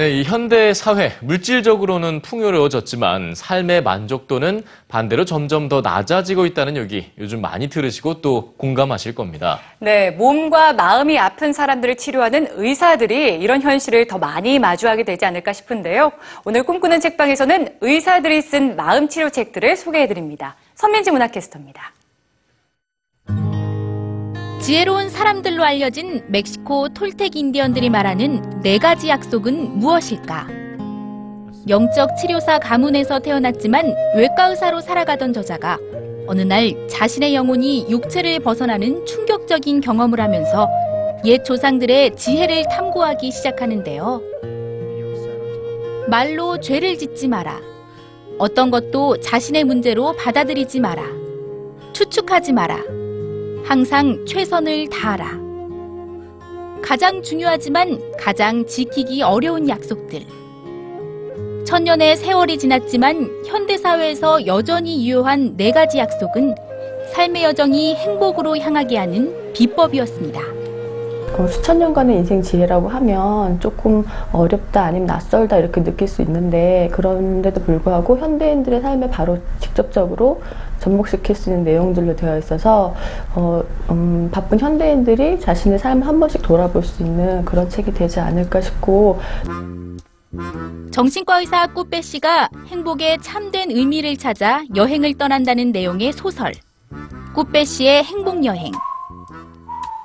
네, 이 현대 사회 물질적으로는 풍요로워졌지만 삶의 만족도는 반대로 점점 더 낮아지고 있다는 얘기 요즘 많이 들으시고 또 공감하실 겁니다. 네, 몸과 마음이 아픈 사람들을 치료하는 의사들이 이런 현실을 더 많이 마주하게 되지 않을까 싶은데요. 오늘 꿈꾸는 책방에서는 의사들이 쓴 마음 치료 책들을 소개해 드립니다. 선민지 문학캐스터입니다. 지혜로운 사람들로 알려진 멕시코 톨텍 인디언들이 말하는 네 가지 약속은 무엇일까? 영적 치료사 가문에서 태어났지만 외과 의사로 살아가던 저자가 어느 날 자신의 영혼이 육체를 벗어나는 충격적인 경험을 하면서 옛 조상들의 지혜를 탐구하기 시작하는데요. 말로 죄를 짓지 마라. 어떤 것도 자신의 문제로 받아들이지 마라. 추측하지 마라. 항상 최선을 다하라. 가장 중요하지만 가장 지키기 어려운 약속들. 천년의 세월이 지났지만 현대사회에서 여전히 유효한 네 가지 약속은 삶의 여정이 행복으로 향하게 하는 비법이었습니다. 그 수천 년간의 인생 지혜라고 하면 조금 어렵다 아니면 낯설다 이렇게 느낄 수 있는데 그런데도 불구하고 현대인들의 삶에 바로 직접적으로 접목시킬 수 있는 내용들로 되어 있어서 어, 음, 바쁜 현대인들이 자신의 삶을 한 번씩 돌아볼 수 있는 그런 책이 되지 않을까 싶고 정신과 의사 꾸빼 씨가 행복의 참된 의미를 찾아 여행을 떠난다는 내용의 소설 꾸빼 씨의 행복 여행.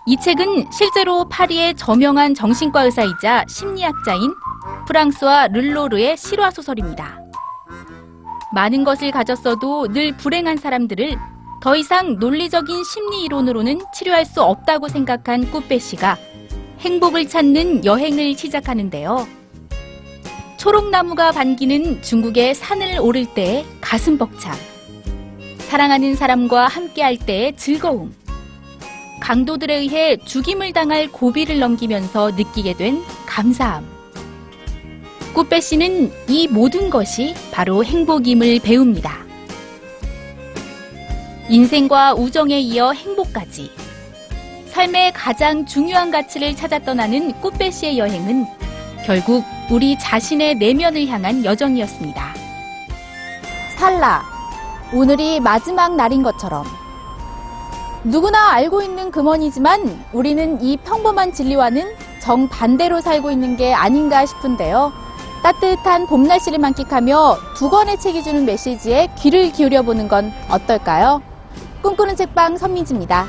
이 책은 실제로 파리의 저명한 정신과 의사이자 심리학자인 프랑스와 르로르의 실화 소설입니다. 많은 것을 가졌어도 늘 불행한 사람들을 더 이상 논리적인 심리 이론으로는 치료할 수 없다고 생각한 꾸빼 씨가 행복을 찾는 여행을 시작하는데요. 초록나무가 반기는 중국의 산을 오를 때의 가슴 벅참. 사랑하는 사람과 함께할 때의 즐거움. 강도들에 의해 죽임을 당할 고비를 넘기면서 느끼게 된 감사함. 꾸빼 씨는 이 모든 것이 바로 행복임을 배웁니다. 인생과 우정에 이어 행복까지. 삶의 가장 중요한 가치를 찾아 떠나는 꾸빼 씨의 여행은 결국 우리 자신의 내면을 향한 여정이었습니다. 살라. 오늘이 마지막 날인 것처럼. 누구나 알고 있는 금원이지만 우리는 이 평범한 진리와는 정반대로 살고 있는 게 아닌가 싶은데요. 따뜻한 봄 날씨를 만끽하며 두 권의 책이 주는 메시지에 귀를 기울여 보는 건 어떨까요? 꿈꾸는 책방 선민지입니다.